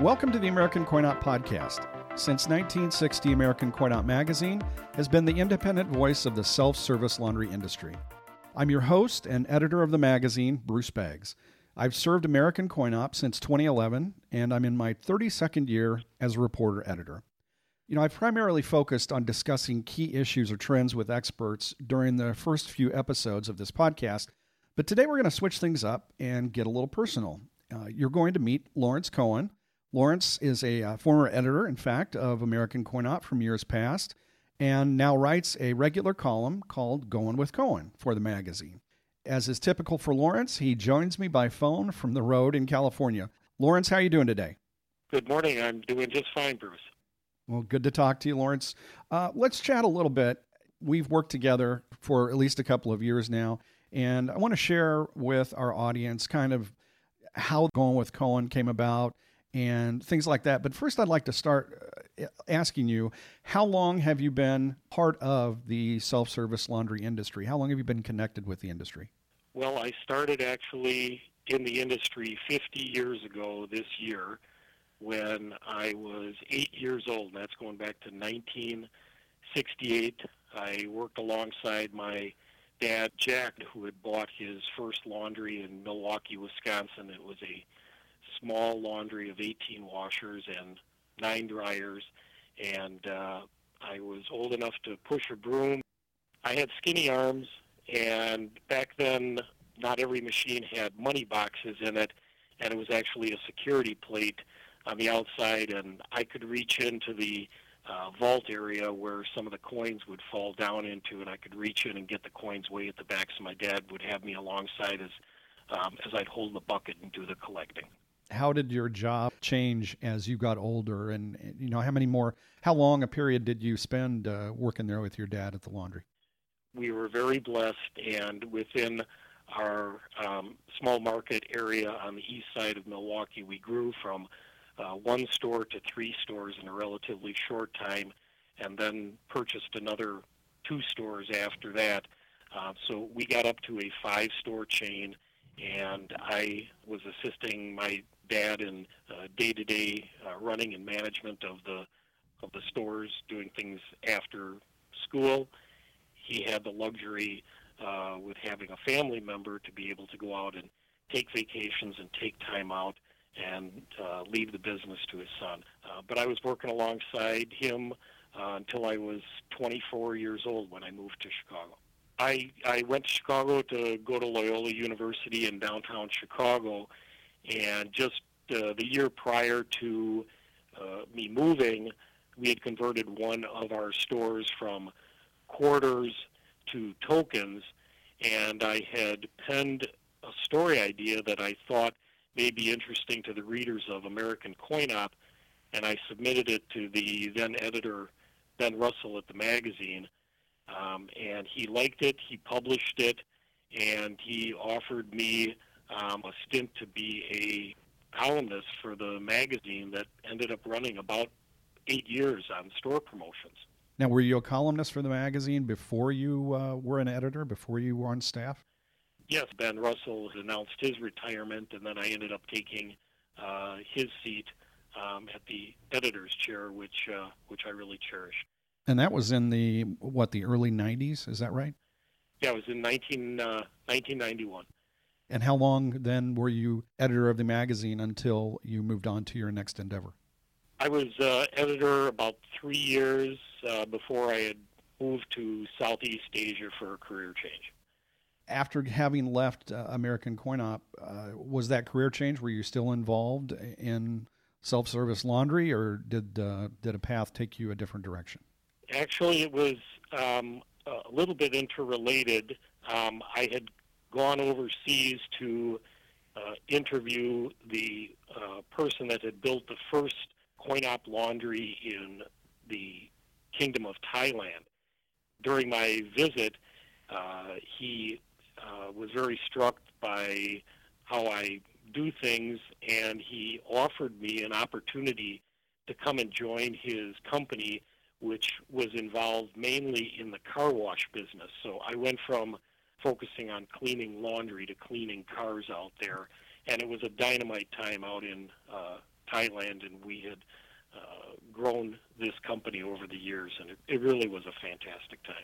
Welcome to the American Coin Op Podcast. Since 1960, American Coin Op Magazine has been the independent voice of the self service laundry industry. I'm your host and editor of the magazine, Bruce Beggs. I've served American Coin Op since 2011, and I'm in my 32nd year as a reporter editor. You know, I've primarily focused on discussing key issues or trends with experts during the first few episodes of this podcast, but today we're going to switch things up and get a little personal. Uh, you're going to meet Laurance Cohen. Laurance is a uh, former editor, in fact, of American Coin Op from years past, and now writes a regular column called Going with Cohen for the magazine. As is typical for Laurance, he joins me by phone from the road in California. Laurance, how are you doing today? Good morning. I'm doing just fine, Bruce. Well, good to talk to you, Laurance. Uh, let's chat a little bit. We've worked together for at least a couple of years now, and I want to share with our audience kind of how Going with Cohen came about and things like that. But first, I'd like to start uh, asking you how long have you been part of the self service laundry industry? How long have you been connected with the industry? Well, I started actually in the industry 50 years ago this year when I was eight years old. That's going back to 1968. I worked alongside my dad, Jack, who had bought his first laundry in Milwaukee, Wisconsin. It was a small laundry of 18 washers and nine dryers, and uh, I was old enough to push a broom. I had skinny arms, and back then, not every machine had money boxes in it, and it was actually a security plate on the outside, and I could reach into the uh, vault area where some of the coins would fall down into, and I could reach in and get the coins way at the back. So my dad would have me alongside as um, as I'd hold the bucket and do the collecting how did your job change as you got older? And you know how many more how long a period did you spend uh, working there with your dad at the laundry? We were very blessed and within our um, small market area on the east side of milwaukee we grew from uh, one store to three stores in a relatively short time and then purchased another two stores after that. Uh, so we got up to a five store chain and I was assisting my dad in uh, day-to-day uh, running and management of the of the stores, doing things after school. He had the luxury uh, with having a family member to be able to go out and take vacations and take time out and uh, leave the business to his son. Uh, but I was working alongside him uh, until I was 24 years old when I moved to Chicago. I I went to Chicago to go to Loyola University in downtown Chicago, and just uh, the year prior to uh, me moving, we had converted one of our stores from quarters to tokens, and I had penned a story idea that I thought may be interesting to the readers of American Coin Op, and I submitted it to the then editor, Ben Russell at the magazine, um, and he liked it, he published it, and he offered me um, a stint to be a columnist for the magazine that ended up running about eight years on store promotions. Now, were you a columnist for the magazine before you uh, were an editor, before you were on staff? Yes, Ben Russell announced his retirement, and then I ended up taking uh, his seat um, at the editor's chair, which uh, which I really cherish. And that was in the what the early '90s, is that right? Yeah, it was in 19, 1991. And how long then were you editor of the magazine until you moved on to your next endeavor? I was uh, editor about three years uh, before I had moved to Southeast Asia for a career change. After having left uh, American Coin Op, uh, was that career change? Were you still involved in self-service laundry, or did uh, did a path take you a different direction? Actually, it was um, a little bit interrelated. Um, I had gone overseas to uh, interview the uh, person that had built the first coin op laundry in the Kingdom of Thailand. During my visit, uh, he uh, was very struck by how I do things, and he offered me an opportunity to come and join his company, which was involved mainly in the car wash business. So I went from focusing on cleaning laundry to cleaning cars out there. And it was a dynamite time out in uh, Thailand, and we had uh, grown this company over the years, and it, it really was a fantastic time.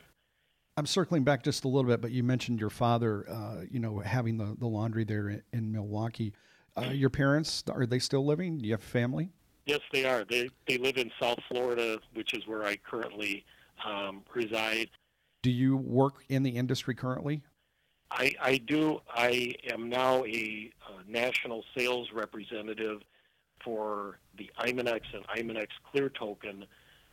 I'm circling back just a little bit, but you mentioned your father, uh, you know, having the, the laundry there in, in Milwaukee. Uh, your parents, are they still living? Do you have family? Yes, they are. They, they live in South Florida, which is where I currently um, reside. Do you work in the industry currently? I, I do. I am now a, a national sales representative for the Imonex and Imonex Clear Token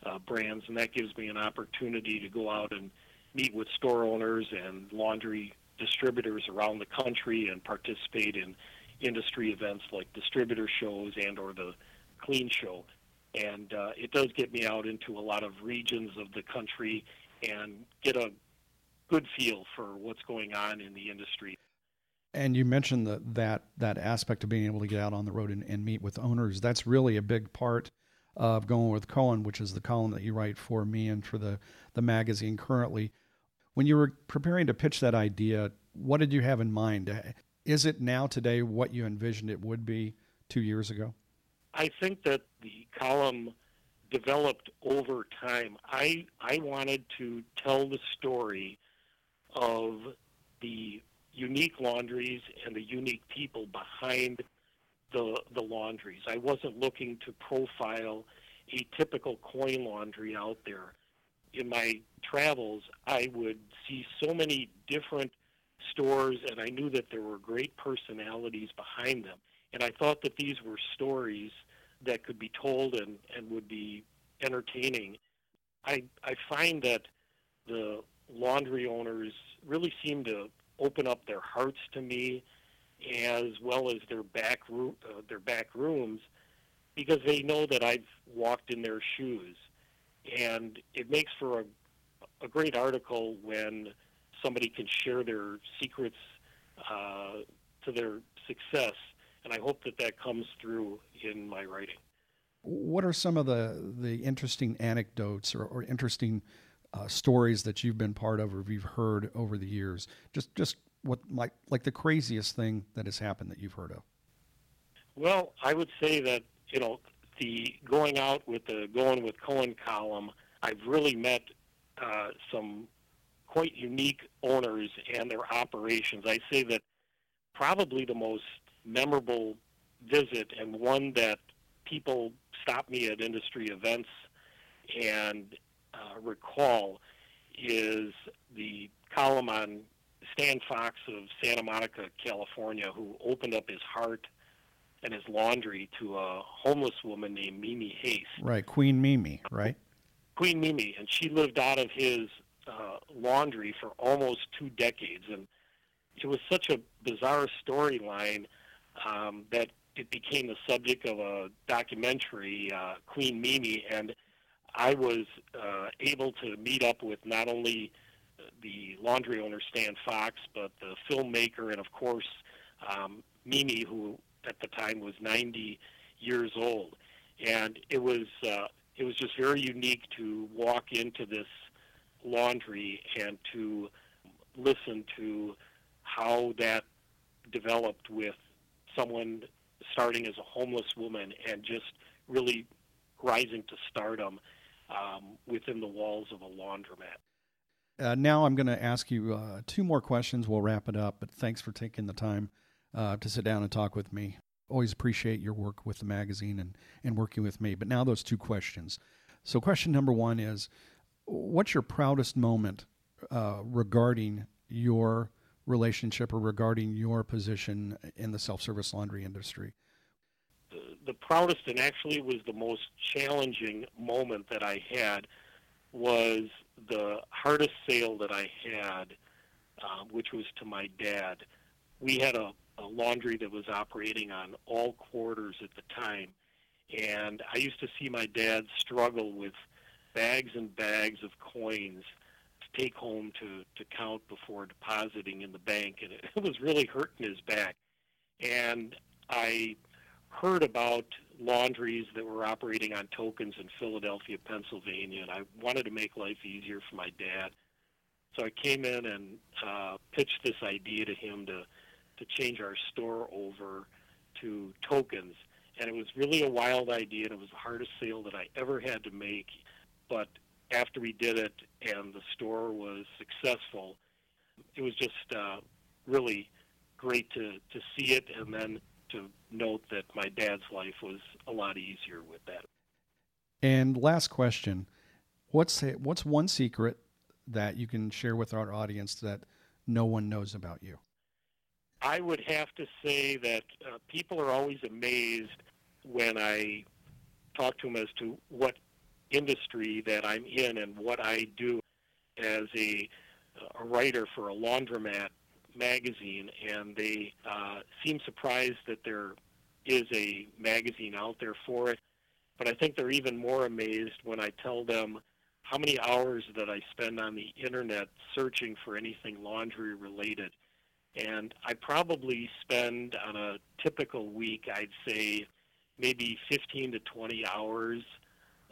uh, brands, and that gives me an opportunity to go out and meet with store owners and laundry distributors around the country and participate in industry events like distributor shows and or the clean show and uh, it does get me out into a lot of regions of the country and get a good feel for what's going on in the industry. And you mentioned the, that that aspect of being able to get out on the road and, and meet with owners. That's really a big part of going with Cohen, which is the column that you write for me and for the the magazine currently. When you were preparing to pitch that idea, what did you have in mind? Is it now today what you envisioned it would be two years ago? I think that the column developed over time. I I wanted to tell the story of the unique laundries and the unique people behind the the laundries. I wasn't looking to profile a typical coin laundry out there. In my travels, I would see so many different stores, and I knew that there were great personalities behind them. And I thought that these were stories that could be told and, and would be entertaining. I, I find that the laundry owners really seem to open up their hearts to me as well as their back room, uh, their back rooms because they know that I've walked in their shoes and it makes for a, a great article when somebody can share their secrets uh, to their success and I hope that that comes through in my writing. What are some of the the interesting anecdotes or, or interesting uh, stories that you've been part of or you've heard over the years? Just just what like like the craziest thing that has happened that you've heard of? Well, I would say that you know the going out with the going with Cohen column. I've really met uh, some quite unique owners and their operations. I say that probably the most memorable visit and one that people stop me at industry events and uh, recall is the column on Stan Fox of Santa Monica, California, who opened up his heart and his laundry to a homeless woman named Mimi Haist. Right, Queen Mimi, right? Queen Mimi, and she lived out of his uh, laundry for almost two decades, and it was such a bizarre storyline um, that it became the subject of a documentary, uh, Queen Mimi, and I was uh, able to meet up with not only the laundry owner Stan Fox, but the filmmaker, and of course um, Mimi, who at the time was 90 years old, and it was uh, it was just very unique to walk into this laundry and to listen to how that developed with someone starting as a homeless woman and just really rising to stardom um, within the walls of a laundromat. Uh, now I'm going to ask you uh, two more questions. We'll wrap it up, but thanks for taking the time uh, to sit down and talk with me. Always appreciate your work with the magazine and, and working with me. But now, those two questions. So, question number one is What's your proudest moment uh, regarding your relationship or regarding your position in the self service laundry industry? The, the proudest and actually was the most challenging moment that I had was the hardest sale that I had, uh, which was to my dad. We had a, a laundry that was operating on all quarters at the time, and I used to see my dad struggle with bags and bags of coins take home to to count before depositing in the bank, and it, it was really hurting his back. And I heard about laundries that were operating on tokens in Philadelphia, Pennsylvania, and I wanted to make life easier for my dad. So I came in and uh, pitched this idea to him to to change our store over to tokens. And it was really a wild idea, and it was the hardest sale that I ever had to make. But after we did it and the store was successful, it was just uh, really great to, to see it and then to note that my dad's life was a lot easier with that. And last question what's, what's one secret that you can share with our audience that no one knows about you? I would have to say that uh, people are always amazed when I talk to them as to what industry that I'm in and what I do as a, a writer for a laundromat magazine, and they uh, seem surprised that there is a magazine out there for it. But I think they're even more amazed when I tell them how many hours that I spend on the internet searching for anything laundry related. And I probably spend on a typical week, I'd say maybe 15 to 20 hours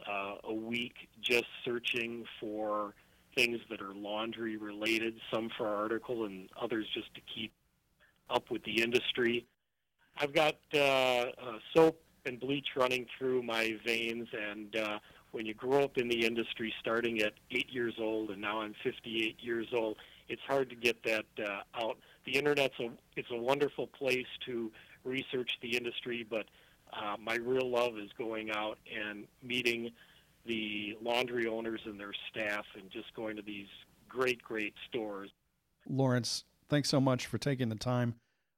uh, a week just searching for things that are laundry related, some for article and others just to keep up with the industry. I've got uh, uh, soap and bleach running through my veins, and uh, when you grow up in the industry starting at eight years old and now I'm 58 years old, it's hard to get that uh, out. The internet's a it's a wonderful place to research the industry, but uh, my real love is going out and meeting the laundry owners and their staff and just going to these great, great stores. Laurance, thanks so much for taking the time.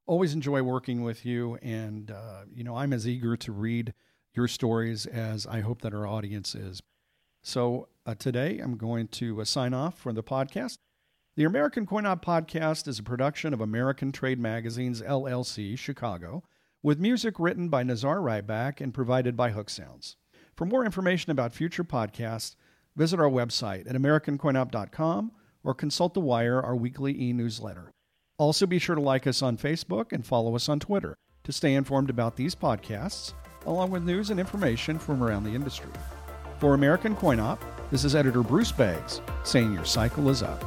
Always enjoy working with you. And, uh, you know, I'm as eager to read your stories as I hope that our audience is. So uh, today I'm going to uh, sign off for the podcast. The American Coin Op podcast is a production of American Trade Magazines LLC, Chicago, with music written by Nazar Rybak and provided by Hook Sounds. For more information about future podcasts, visit our website at AmericanCoinOp.com or consult The Wire, our weekly e newsletter. Also, be sure to like us on Facebook and follow us on Twitter to stay informed about these podcasts, along with news and information from around the industry. For American Coin Op, this is editor Bruce Beggs saying your cycle is up.